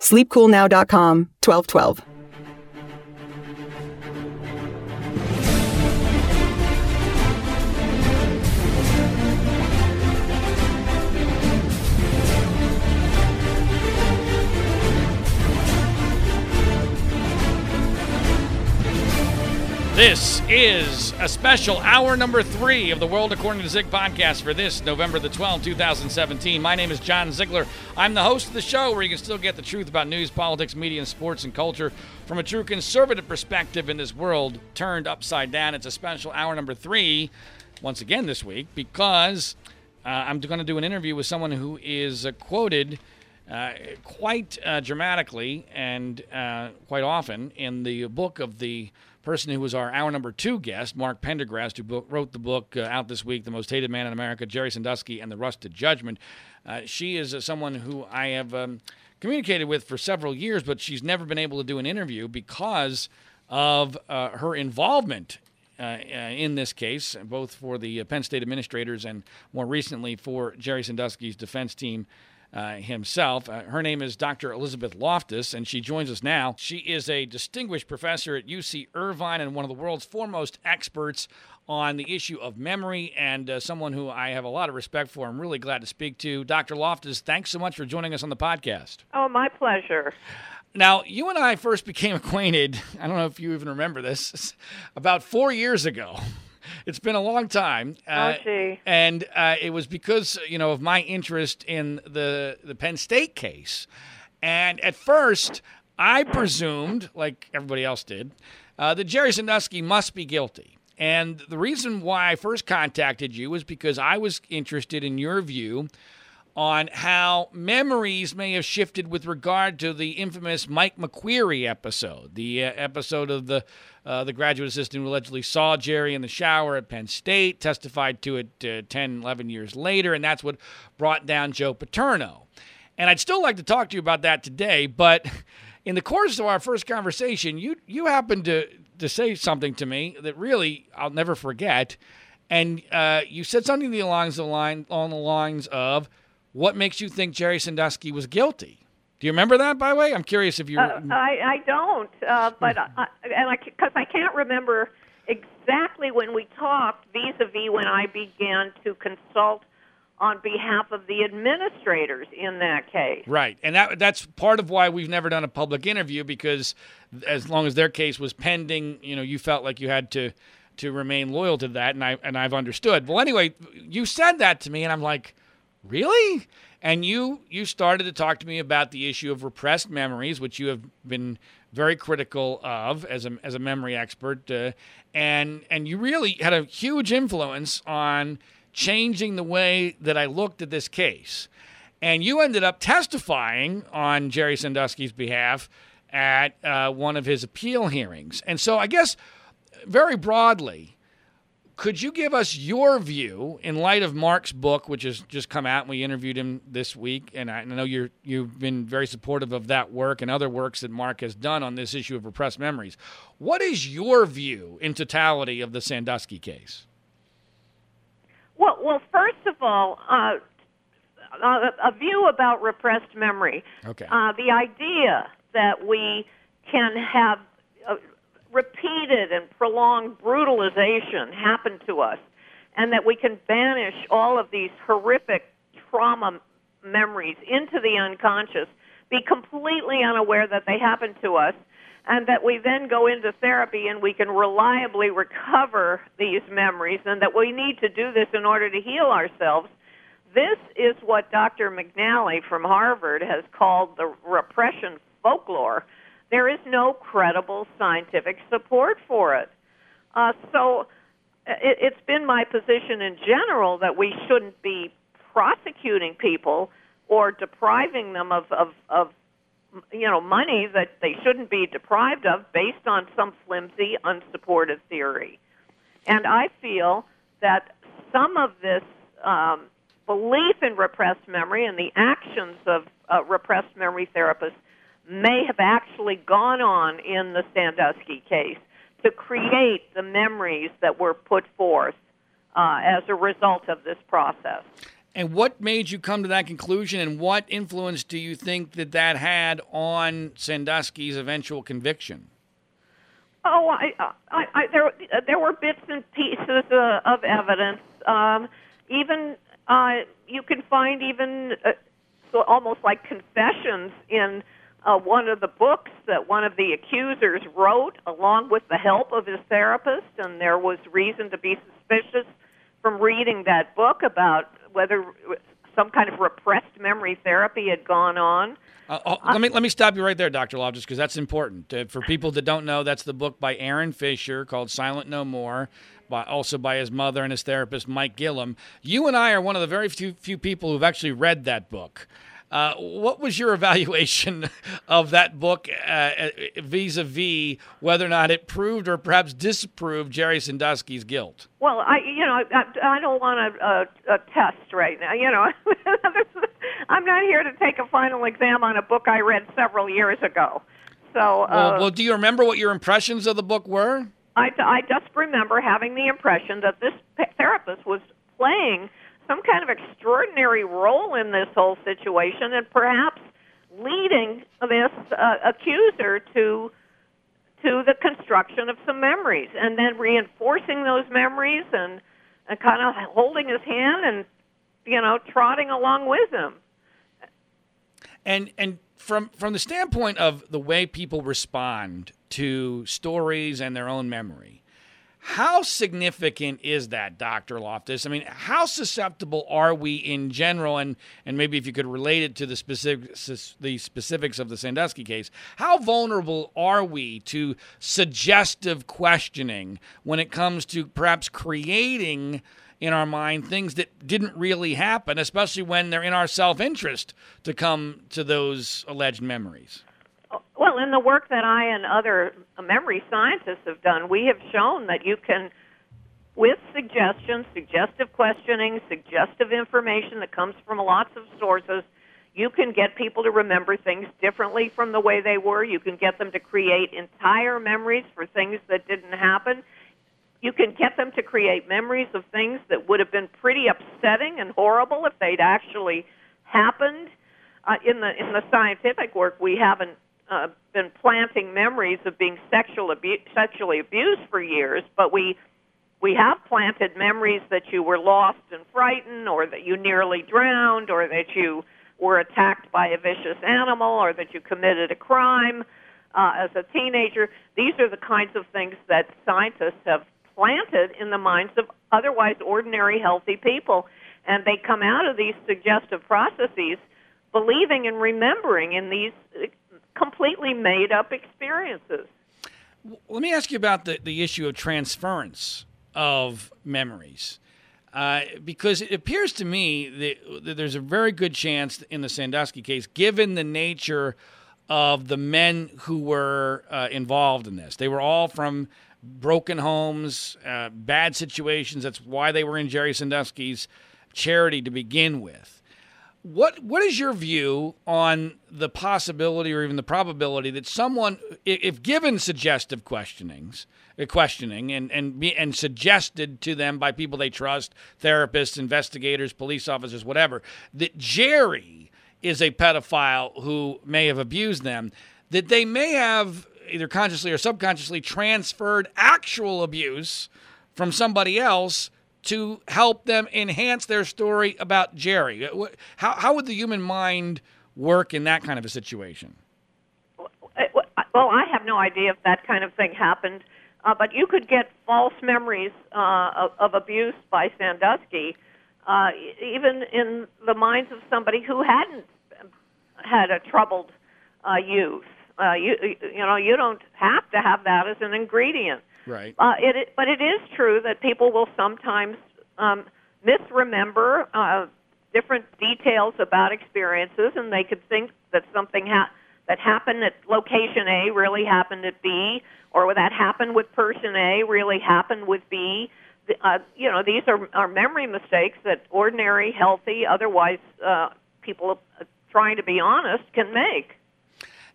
Sleepcoolnow.com 1212. This is a special hour number three of the World According to Zig podcast for this November the 12th, 2017. My name is John Ziegler. I'm the host of the show where you can still get the truth about news, politics, media, and sports and culture from a true conservative perspective in this world turned upside down. It's a special hour number three once again this week because uh, I'm going to do an interview with someone who is uh, quoted. Uh, quite uh, dramatically and uh, quite often in the book of the person who was our hour number two guest, Mark Pendergrast, who book, wrote the book uh, out this week, The Most Hated Man in America, Jerry Sandusky and the Rush to Judgment. Uh, she is uh, someone who I have um, communicated with for several years, but she's never been able to do an interview because of uh, her involvement uh, in this case, both for the Penn State administrators and more recently for Jerry Sandusky's defense team uh, himself. Uh, her name is Dr. Elizabeth Loftus, and she joins us now. She is a distinguished professor at UC Irvine and one of the world's foremost experts on the issue of memory, and uh, someone who I have a lot of respect for. I'm really glad to speak to. Dr. Loftus, thanks so much for joining us on the podcast. Oh, my pleasure. Now, you and I first became acquainted, I don't know if you even remember this, about four years ago it's been a long time. Uh, oh, gee. And uh, it was because you know of my interest in the the Penn State case, and at first I presumed, like everybody else did, uh, that Jerry Sandusky must be guilty. And the reason why I first contacted you was because I was interested in your view on how memories may have shifted with regard to the infamous Mike McQueary episode, the uh, episode of the uh, the graduate assistant who allegedly saw Jerry in the shower at Penn State, testified to it uh, 10, 11 years later, and that's what brought down Joe Paterno. And I'd still like to talk to you about that today, but in the course of our first conversation, you you happened to to say something to me that really I'll never forget, and uh, you said something along the line along the lines of what makes you think Jerry Sandusky was guilty? Do you remember that, by the way? I'm curious if you. Uh, I I don't, uh, but I, and I because I can't remember exactly when we talked vis-a-vis when I began to consult on behalf of the administrators in that case. Right, and that that's part of why we've never done a public interview because as long as their case was pending, you know, you felt like you had to to remain loyal to that, and I and I've understood. Well, anyway, you said that to me, and I'm like really? And you you started to talk to me about the issue of repressed memories, which you have been very critical of as a as a memory expert, uh, and and you really had a huge influence on changing the way that I looked at this case. And you ended up testifying on Jerry Sandusky's behalf at uh, one of his appeal hearings. And so I guess very broadly, could you give us your view in light of Mark's book, which has just come out, and we interviewed him this week, and I know you're you've been very supportive of that work and other works that Mark has done on this issue of repressed memories. What is your view in totality of the Sandusky case? Well, well, first of all, uh, uh a view about repressed memory. Okay. Uh, the idea that we can have repeated and prolonged brutalization happen to us, and that we can banish all of these horrific trauma memories into the unconscious be completely unaware that they happen to us, and that we then go into therapy and we can reliably recover these memories, and that we need to do this in order to heal ourselves. This is what Dr. McNally from Harvard has called the repression folklore. There is no credible scientific support for it. Uh, so it, it's been my position in general that we shouldn't be prosecuting people or depriving them of, of, of you know money that they shouldn't be deprived of based on some flimsy unsupported theory and i feel that some of this um, belief in repressed memory and the actions of uh, repressed memory therapists may have actually gone on in the Sandusky case to create the memories that were put forth uh, as a result of this process. And what made you come to that conclusion, and what influence do you think that that had on Sandusky's eventual conviction? Oh, I, I, I there, there were bits and pieces uh, of evidence. Um, even uh, you can find even uh, so almost like confessions in uh, one of the books that one of the accusers wrote, along with the help of his therapist, and there was reason to be suspicious from reading that book about whether some kind of repressed memory therapy had gone on. Uh, oh, let me let me stop you right there, Dr. Loftus, because that's important uh, for people that don't know. That's the book by Aaron Fisher called "Silent No More," by, also by his mother and his therapist Mike Gillum. You and I are one of the very few few people who've actually read that book. Uh, what was your evaluation of that book vis a vis whether or not it proved or perhaps disproved Jerry Sandusky's guilt? Well, I, you know, I, I don't want a, a, a test right now. You know, I'm not here to take a final exam on a book I read several years ago. So, uh, well, well, do you remember what your impressions of the book were? I, I just remember having the impression that this therapist was playing some kind of extraordinary role in this whole situation and perhaps leading this uh, accuser to to the construction of some memories and then reinforcing those memories and, and kind of holding his hand and you know trotting along with him. And and from from the standpoint of the way people respond to stories and their own memory how significant is that, Dr. Loftus? I mean, how susceptible are we in general, and, and maybe if you could relate it to the, specific, the specifics of the Sandusky case, how vulnerable are we to suggestive questioning when it comes to perhaps creating in our mind things that didn't really happen, especially when they're in our self interest to come to those alleged memories? Well, in the work that I and other memory scientists have done, we have shown that you can, with suggestions, suggestive questioning, suggestive information that comes from lots of sources, you can get people to remember things differently from the way they were. You can get them to create entire memories for things that didn't happen. You can get them to create memories of things that would have been pretty upsetting and horrible if they'd actually happened. Uh, in the in the scientific work, we haven't uh, been planting memories of being sexual abu- sexually abused for years, but we we have planted memories that you were lost and frightened, or that you nearly drowned, or that you were attacked by a vicious animal, or that you committed a crime uh, as a teenager. These are the kinds of things that scientists have planted in the minds of otherwise ordinary, healthy people, and they come out of these suggestive processes believing and remembering in these completely made up experiences. Let me ask you about the, the issue of transference of memories. Uh, because it appears to me that, that, there's a very good chance in the Sandusky case, given the nature of the men who were uh, involved in this. They were all from broken homes, uh, bad situations. That's why they were in Jerry Sandusky's charity to begin with. What what is your view on the possibility or even the probability that someone, if given suggestive questionings, uh, questioning and and be, and suggested to them by people they trust, therapists, investigators, police officers, whatever, that Jerry is a pedophile who may have abused them, that they may have either consciously or subconsciously transferred actual abuse from somebody else to help them enhance their story about Jerry? How, how would the human mind work in that kind of a situation? Well, I have no idea if that kind of thing happened, uh, but you could get false memories uh, of, of abuse by Sandusky, uh, even in the minds of somebody who hadn't had a troubled uh, youth. Uh, you you know you don't have to have that as an ingredient. Right. Uh, it, but it is true that people will sometimes um, misremember uh, different details about experiences, and they could think that something ha- that happened at location A really happened at B, or that happened with person A really happened with B. Uh, you know, these are, are memory mistakes that ordinary, healthy, otherwise uh, people uh, trying to be honest can make.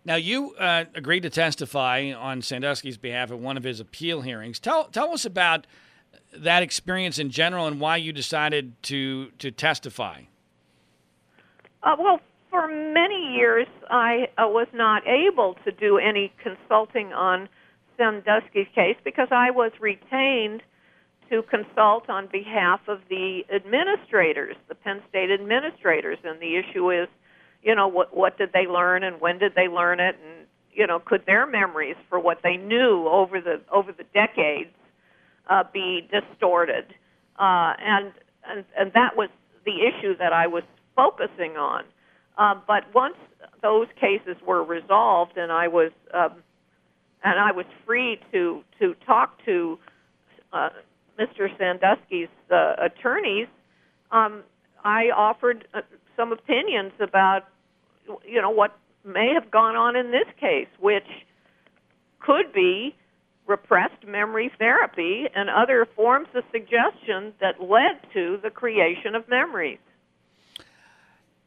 Now, you uh, agreed to testify on Sandusky's behalf at one of his appeal hearings. Tell, tell us about that experience in general and why you decided to, to testify. Uh, well, for many years, I uh, was not able to do any consulting on Sandusky's case because I was retained to consult on behalf of the administrators, the Penn State administrators, and the issue is, you know, what what did they learn and when did they learn it, and you know, could their memories for what they knew over the over the decades uh, be distorted, uh, and and and that was the issue that I was focusing on. Uh, but once those cases were resolved, and I was um, and I was free to to talk to uh, Mr. Sandusky's uh, attorneys, um, I offered uh, some opinions about you know what may have gone on in this case, which could be repressed memory therapy and other forms of suggestion that led to the creation of memories.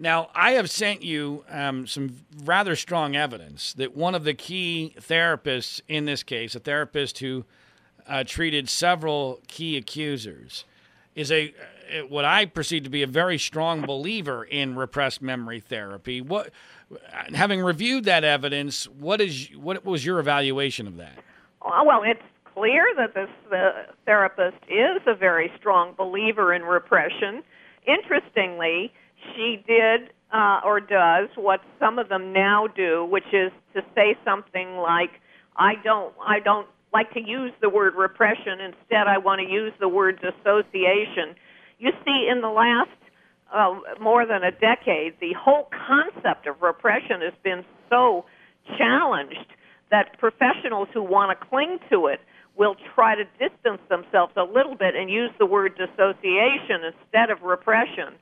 Now, I have sent you um, some rather strong evidence that one of the key therapists in this case, a therapist who uh, treated several key accusers, is a what I perceive to be a very strong believer in repressed memory therapy. What, having reviewed that evidence, what is what was your evaluation of that? Well, it's clear that this the therapist is a very strong believer in repression. Interestingly she did uh, or does what some of them now do, which is to say something like, "I don't, I don't like to use the word repression. Instead, I want to use the word dissociation." You see, in the last uh, more than a decade, the whole concept of repression has been so challenged that professionals who want to cling to it will try to distance themselves a little bit and use the word dissociation instead of repression.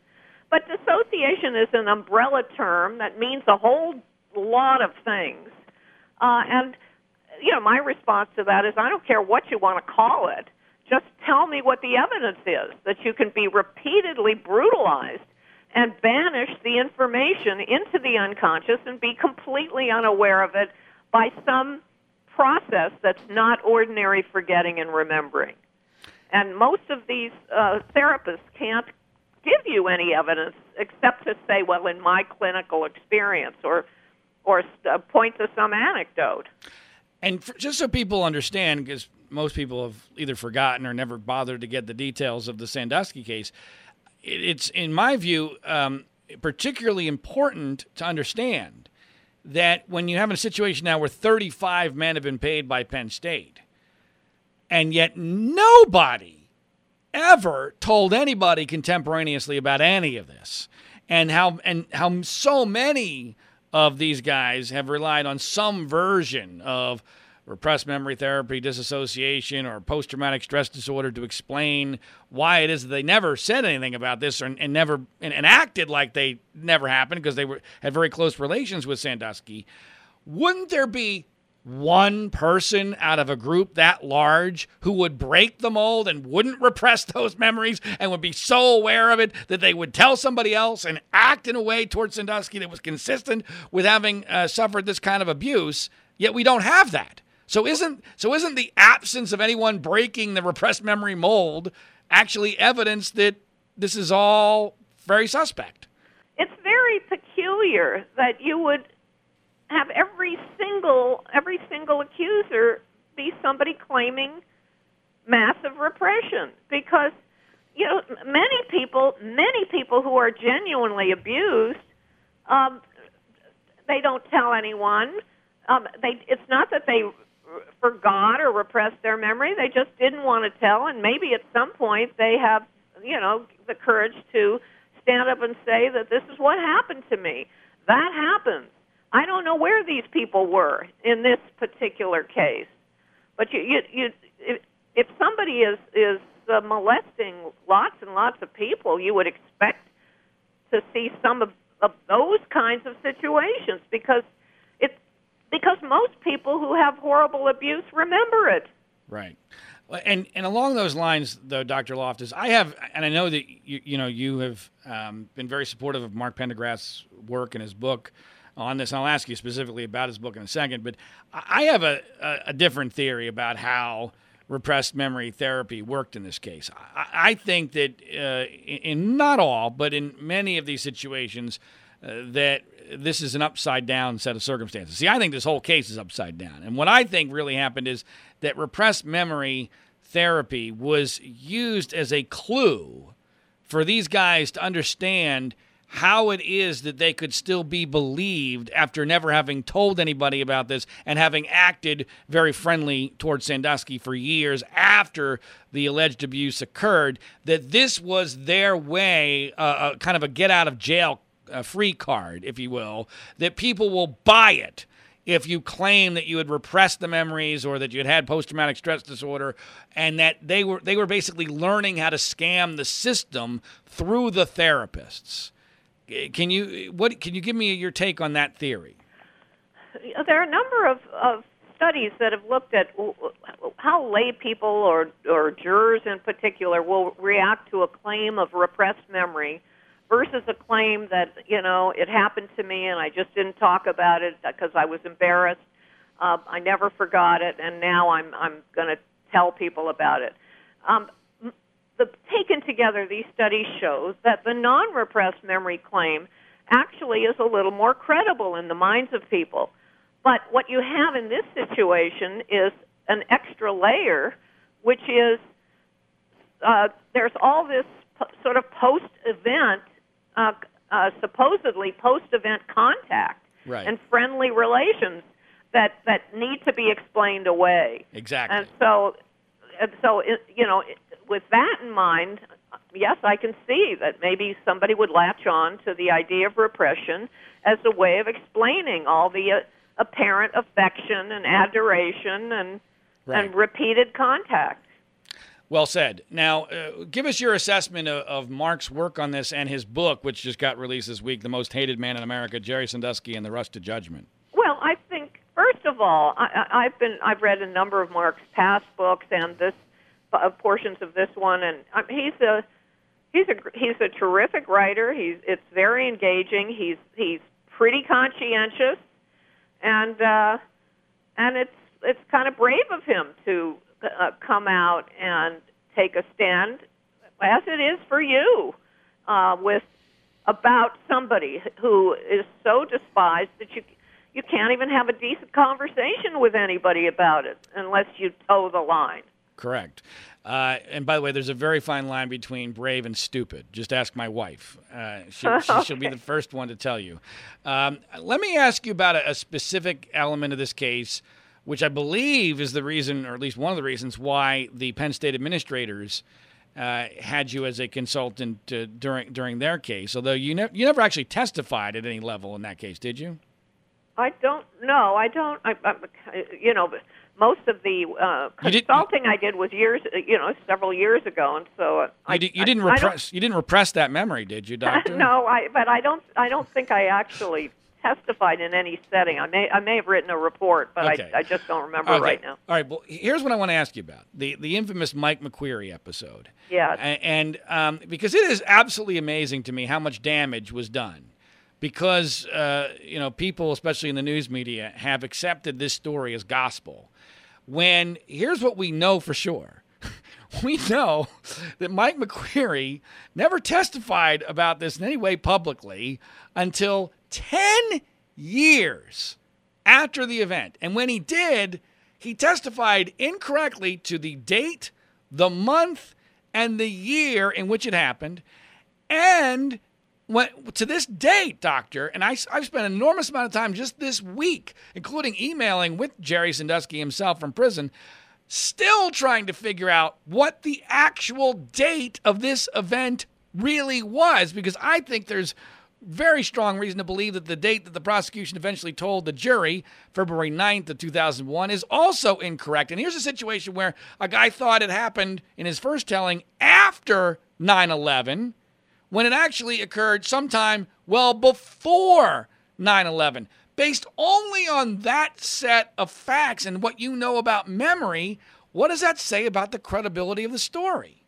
But dissociation is an umbrella term that means a whole lot of things. Uh, and, you know, my response to that is I don't care what you want to call it. Just tell me what the evidence is that you can be repeatedly brutalized and banish the information into the unconscious and be completely unaware of it by some process that's not ordinary forgetting and remembering. And most of these uh, therapists can't give you any evidence except to say, well, in my clinical experience, or or uh, point to some anecdote. And for, just so people understand, because most people have either forgotten or never bothered to get the details of the Sandusky case, it's in my view um, particularly important to understand that when you have a situation now where 35 men have been paid by Penn State, and yet nobody ever told anybody contemporaneously about any of this and how and how so many of these guys have relied on some version of repressed memory therapy, disassociation, or post traumatic stress disorder to explain why it is that they never said anything about this and, and never and, and, acted like they never happened because they were had very close relations with Sandusky. Wouldn't there be one person out of a group that large who would break the mold and wouldn't repress those memories and would be so aware of it that they would tell somebody else and act in a way towards Sandusky that was consistent with having uh, suffered this kind of abuse. Yet we don't have that. So isn't so isn't the absence of anyone breaking the repressed memory mold actually evidence that this is all very suspect? It's very peculiar that you would have every single every single accuser be somebody claiming massive repression because you know many people many people who are genuinely abused um, they don't tell anyone. Um, they it's not that they forgot or repressed their memory. They just didn't want to tell, and maybe at some point they have, you know, the courage to stand up and say that this is what happened to me. That happens. I don't know where these people were in this particular case, but you, you, you if, if somebody is is uh, molesting lots and lots of people, you would expect to see some of, of those kinds of situations because because most people who have horrible abuse remember it. Right. And and along those lines, though, Dr. Loftus, I have, and I know that you you know you have um, been very supportive of Mark Pendergrast's work and his book on this. And I'll ask you specifically about his book in a second, but I have a, a, a different theory about how repressed memory therapy worked in this case. I, I think that uh, in not all, but in many of these situations, uh, that this is an upside down set of circumstances. See, I think this whole case is upside down. And what I think really happened is that repressed memory therapy was used as a clue for these guys to understand how it is that they could still be believed after never having told anybody about this and having acted very friendly towards Sandusky for years after the alleged abuse occurred, that this was their way, uh, uh, kind of a get out of jail uh, free card, if you will, that people will buy it if you claim that you had repressed the memories or that you had had post-traumatic stress disorder and that they were they were basically learning how to scam the system through the therapists can you what can you give me your take on that theory? There are a number of, of studies that have looked at how lay people or or jurors in particular will react to a claim of repressed memory versus a claim that you know it happened to me and I just didn't talk about it because I was embarrassed. Uh, I never forgot it, and now I'm I'm going to tell people about it. Um, the taken together, these studies show that the non-repressed memory claim actually is a little more credible in the minds of people. But what you have in this situation is an extra layer, which is uh, there's all this sort of post-event, uh, uh, supposedly post-event contact right. and friendly relations that that need to be explained away. Exactly. And so, and so it, you know, with that in mind, yes, I can see that maybe somebody would latch on to the idea of repression as a way of explaining all the uh, apparent affection and adoration and right. and repeated contact. Well said. Now, uh, give us your assessment of, of, Mark's work on this and his book, which just got released this week, "The Most Hated Man in America: Jerry Sandusky and the Rush to Judgment." Well, I think first of all, I, I've been I've read a number of Mark's past books, and this uh, portions of this one, and um, he's a he's a he's a terrific writer. He's it's very engaging. He's he's pretty conscientious, and uh, and it's it's kind of brave of him to uh, come out and take a stand, as it is for you, uh, with about somebody who is so despised that you you can't even have a decent conversation with anybody about it unless you toe the line. Correct. Uh, and by the way, there's a very fine line between brave and stupid. Just ask my wife. Uh, she, will okay. be the first one to tell you. Um, let me ask you about a, a, specific element of this case, which I believe is the reason, or at least one of the reasons, why the Penn State administrators uh, had you as a consultant uh, during during their case. Although you, ne- you never actually testified at any level in that case, did you? I don't know. I don't. I, I, you know, most of the uh, consulting I did was years, you know, several years ago, and so uh, you, did, you didn't repress. You didn't repress that memory, did you, doctor? no, I. But I don't. I don't think I actually testified in any setting. I may. I may have written a report, but okay. I, I just don't remember okay. right now. All right. Well, here's what I want to ask you about the the infamous Mike McQueary episode. Yeah. And, um, because it is absolutely amazing to me how much damage was done because uh, you know people, especially in the news media, have accepted this story as gospel. When here's what we know for sure. we know that Mike McQueary never testified about this in any way publicly until 10 years after the event. And when he did, he testified incorrectly to the date, the month, and the year in which it happened, and when, to this date, doctor, and I, I've spent an enormous amount of time just this week, including emailing with Jerry Sandusky himself from prison, still trying to figure out what the actual date of this event really was, because I think there's very strong reason to believe that the date that the prosecution eventually told the jury, February 9th of 2001, is also incorrect. And here's a situation where a guy thought it happened in his first telling after 9 11 when it actually occurred sometime well before 9 11. Based only on that set of facts and what you know about memory, what does that say about the credibility of the story?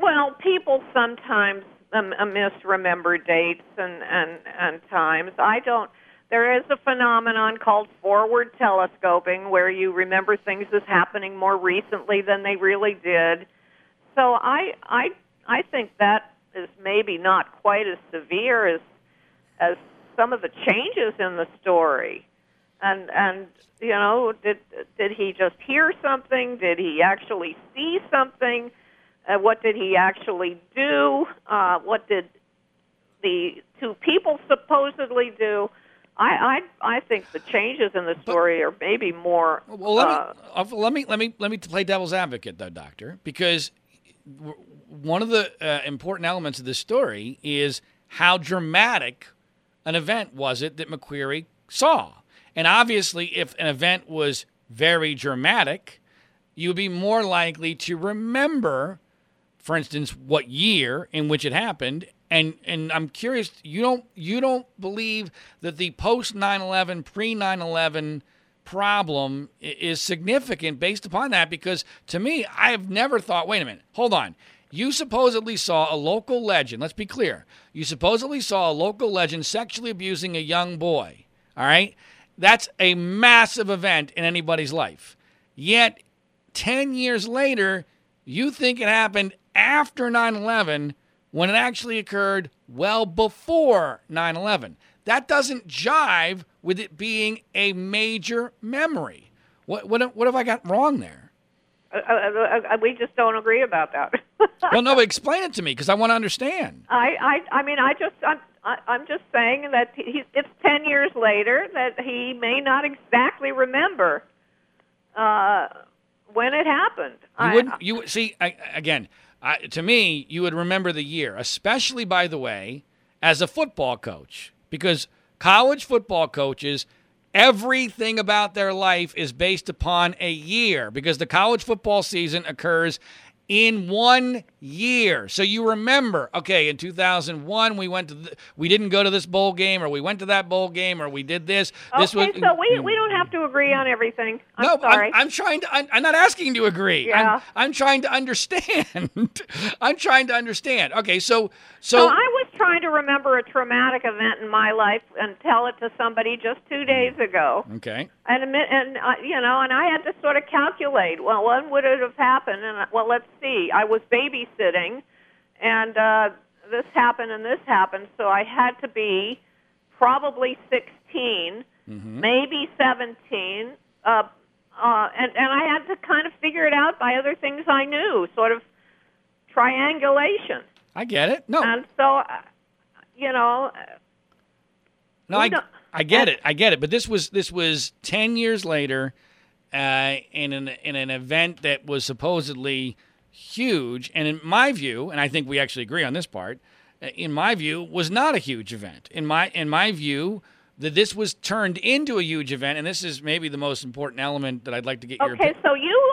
Well, people sometimes um, uh, misremember dates and, and, and times. I don't. There is a phenomenon called forward telescoping where you remember things as happening more recently than they really did. So I I I think that is maybe not quite as severe as as some of the changes in the story. And and you know, did did he just hear something? Did he actually see something? Uh, what did he actually do? Uh, what did the two people supposedly do? I, I I think the changes in the story are maybe more. Well, let, uh, me, let me let me let me play devil's advocate, though, doctor, because one of the uh, important elements of this story is how dramatic an event was it that McQueary saw. And obviously, if an event was very dramatic, you would be more likely to remember, for instance, what year in which it happened. And and I'm curious, you don't you don't believe that the post 9/11, pre 9/11 problem is significant based upon that because to me, I have never thought, wait a minute, hold on. You supposedly saw a local legend. Let's be clear. You supposedly saw a local legend sexually abusing a young boy. All right? That's a massive event in anybody's life. Yet, 10 years later, you think it happened after 9 11 when it actually occurred well before 9 11. That doesn't jive with it being a major memory. What, what, what have I got wrong there? Uh, uh, uh, we just don't agree about that. well, no, explain it to me because I want to understand. I, I, I mean, I just, I'm, I, I'm just saying that he, it's ten years later that he may not exactly remember uh, when it happened. You wouldn't. You see I, again. I, to me, you would remember the year, especially by the way, as a football coach, because college football coaches Everything about their life is based upon a year because the college football season occurs in one year. So you remember, okay, in 2001 we went to the, we didn't go to this bowl game or we went to that bowl game or we did this. This okay, was so we, we don't have to agree on everything. I'm no, sorry. I'm, I'm trying to I'm, I'm, not asking to agree. Yeah. I'm, I'm trying to understand. I'm trying to understand. Okay, so so well, I was trying to remember a traumatic event in my life and tell it to somebody just 2 days ago. Okay. And and uh, you know, and I had to sort of calculate, well, when would it have happened? And well, let's see. I was babysitting, and uh, this happened and this happened, so I had to be probably 16, mm-hmm. maybe 17. Uh, uh, and, and I had to kind of figure it out by other things I knew, sort of triangulation. I get it. No. And so, uh, you know. No, I, I get it. I get it. But this was this was ten years later, uh, in an in an event that was supposedly huge, and in my view, and I think we actually agree on this part, uh, in my view, was not a huge event. In my in my view, that this was turned into a huge event, and this is maybe the most important element that I'd like to get okay, your. Okay, so you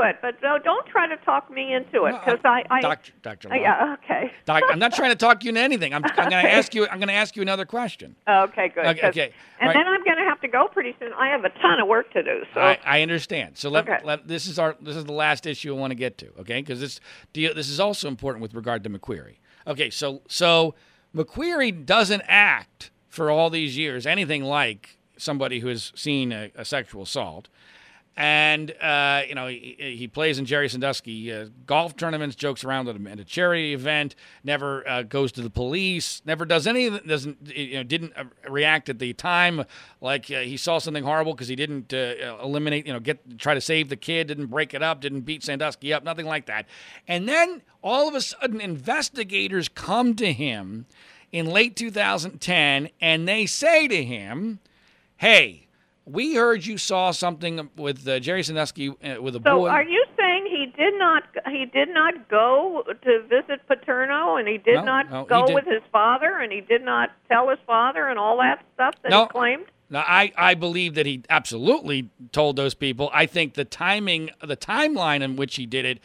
it, but no, don't try to talk me into it because no, I, I, Doctor, Doctor, uh, yeah, okay. Doc, I'm not trying to talk you into anything. I'm, I'm going to ask you. I'm going to ask you another question. Okay, good. Okay, okay. and right. then I'm going to have to go pretty soon. I have a ton of work to do. So I, I understand. So let, okay. let, this is our this is the last issue I want to get to. Okay, because this deal this is also important with regard to McQueary. Okay, so so McQueary doesn't act for all these years anything like somebody who has seen a, a sexual assault. And uh, you know he, he, plays in Jerry Sandusky uh, golf tournaments, jokes around at a, at a charity event, never uh, goes to the police, never does any doesn't you know didn't uh, react at the time like uh, he saw something horrible because he didn't uh, eliminate you know get try to save the kid, didn't break it up, didn't beat Sandusky up, nothing like that. And then all of a sudden, investigators come to him in late 2010 and they say to him, "Hey." We heard you saw something with uh, Jerry Sandusky uh, with a so boy. So are you saying he did not he did not go to visit Paterno and he did no, not no, go did. with his father and he did not tell his father and all that stuff that no. he claimed? Now, I, I believe that he absolutely told those people. I think the timing, the timeline in which he did it,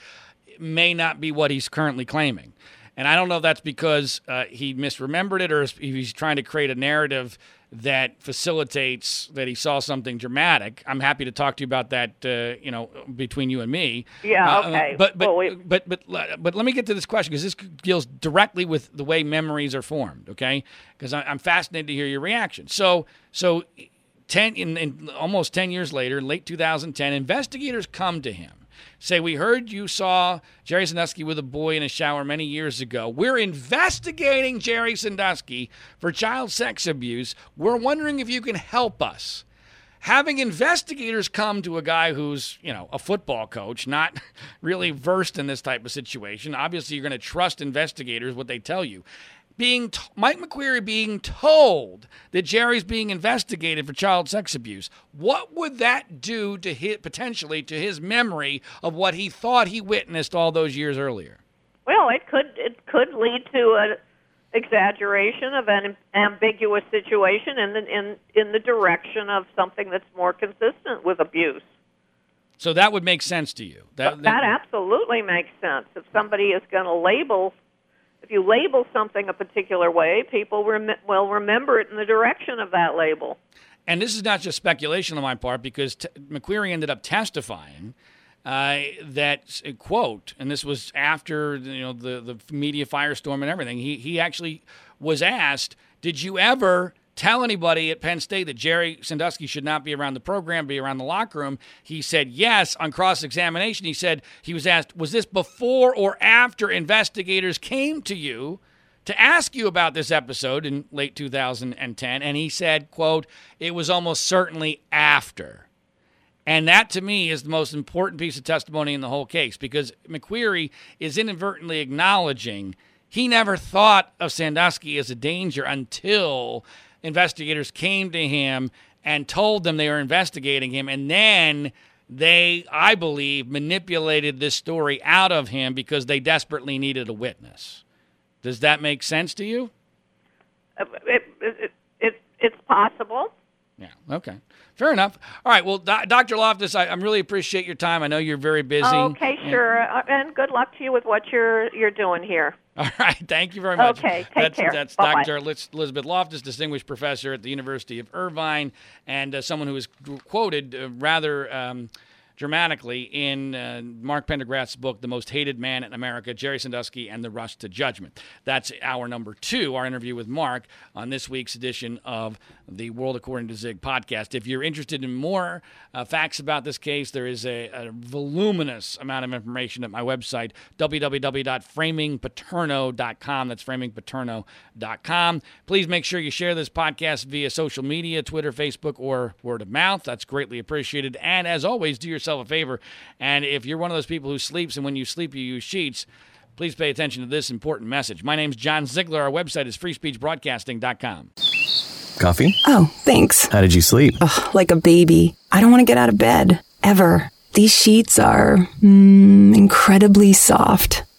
may not be what he's currently claiming. And I don't know if that's because uh, he misremembered it or if he's trying to create a narrative that facilitates that he saw something dramatic. I'm happy to talk to you about that. Uh, you know, between you and me. Yeah. Uh, okay. but but, well, we... but but but but let me get to this question because this deals directly with the way memories are formed. Okay, because I'm fascinated to hear your reaction. So so. 10 in, in almost 10 years later, late 2010, investigators come to him say, We heard you saw Jerry Sandusky with a boy in a shower many years ago. We're investigating Jerry Sandusky for child sex abuse. We're wondering if you can help us. Having investigators come to a guy who's, you know, a football coach, not really versed in this type of situation, obviously you're going to trust investigators, what they tell you being t- Mike McQueary being told that Jerry's being investigated for child sex abuse, what would that do to hit potentially to his memory of what he thought he witnessed all those years earlier? Well, it could it could lead to an exaggeration of an ambiguous situation in the in in the direction of something that's more consistent with abuse. So that would make sense to you. That, that absolutely makes sense. If somebody is going to label if you label something a particular way, people rem- will remember it in the direction of that label. And this is not just speculation on my part because t- McQueary ended up testifying uh, that quote, and this was after you know the the media firestorm and everything. He he actually was asked, "Did you ever tell anybody at Penn State that Jerry Sandusky should not be around the program, be around the locker room? He said yes. On cross examination, he said he was asked, was this before or after investigators came to you? To ask you about this episode in late 2010, and he said, "quote It was almost certainly after." And that to me is the most important piece of testimony in the whole case because McQueary is inadvertently acknowledging he never thought of Sandusky as a danger until investigators came to him and told them they were investigating him. And then they, I believe, manipulated this story out of him because they desperately needed a witness. Does that make sense to you? Uh, it, it, it, it's possible. Yeah. Okay. Fair enough. All right. Well, Do- Dr. Loftus, I, I, really appreciate your time. I know you're very busy. Okay, sure. Uh, and good luck to you with what you're you're doing here. All right. Thank you very much. Okay. Take that's, care. That's Bye-bye. Dr. Elizabeth Loftus, distinguished professor at the University of Irvine, and uh, someone who is quoted uh, rather. Um, dramatically in uh, Mark Pendergrast's book, The Most Hated Man in America, Jerry Sandusky and the Rush to Judgment. That's our number two, our interview with Mark on this week's edition of the World According to Zig podcast. If you're interested in more uh, facts about this case, there is a, a, voluminous amount of information at my website, www.framingpaterno.com. That's framingpaterno.com. Please make sure you share this podcast via social media, Twitter, Facebook, or word of mouth. That's greatly appreciated. And as always, do yourself a favor. And if you're one of those people who sleeps and when you sleep you use sheets, please pay attention to this important message. My name's John Ziegler. Our website is freespeechbroadcasting.com. Coffee? Oh, thanks. How did you sleep? Ugh, like a baby. I don't want to get out of bed. Ever. These sheets are mm, incredibly soft.